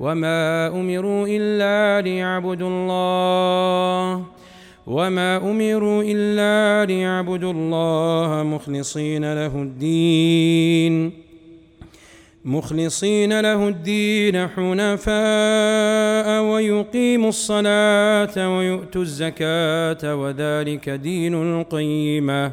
وما امروا الا ليعبدوا الله وما امروا الا ليعبدوا الله مخلصين له الدين مخلصين له الدين حنفاء ويقيموا الصلاه ويؤتوا الزكاه وذلك دين القيمه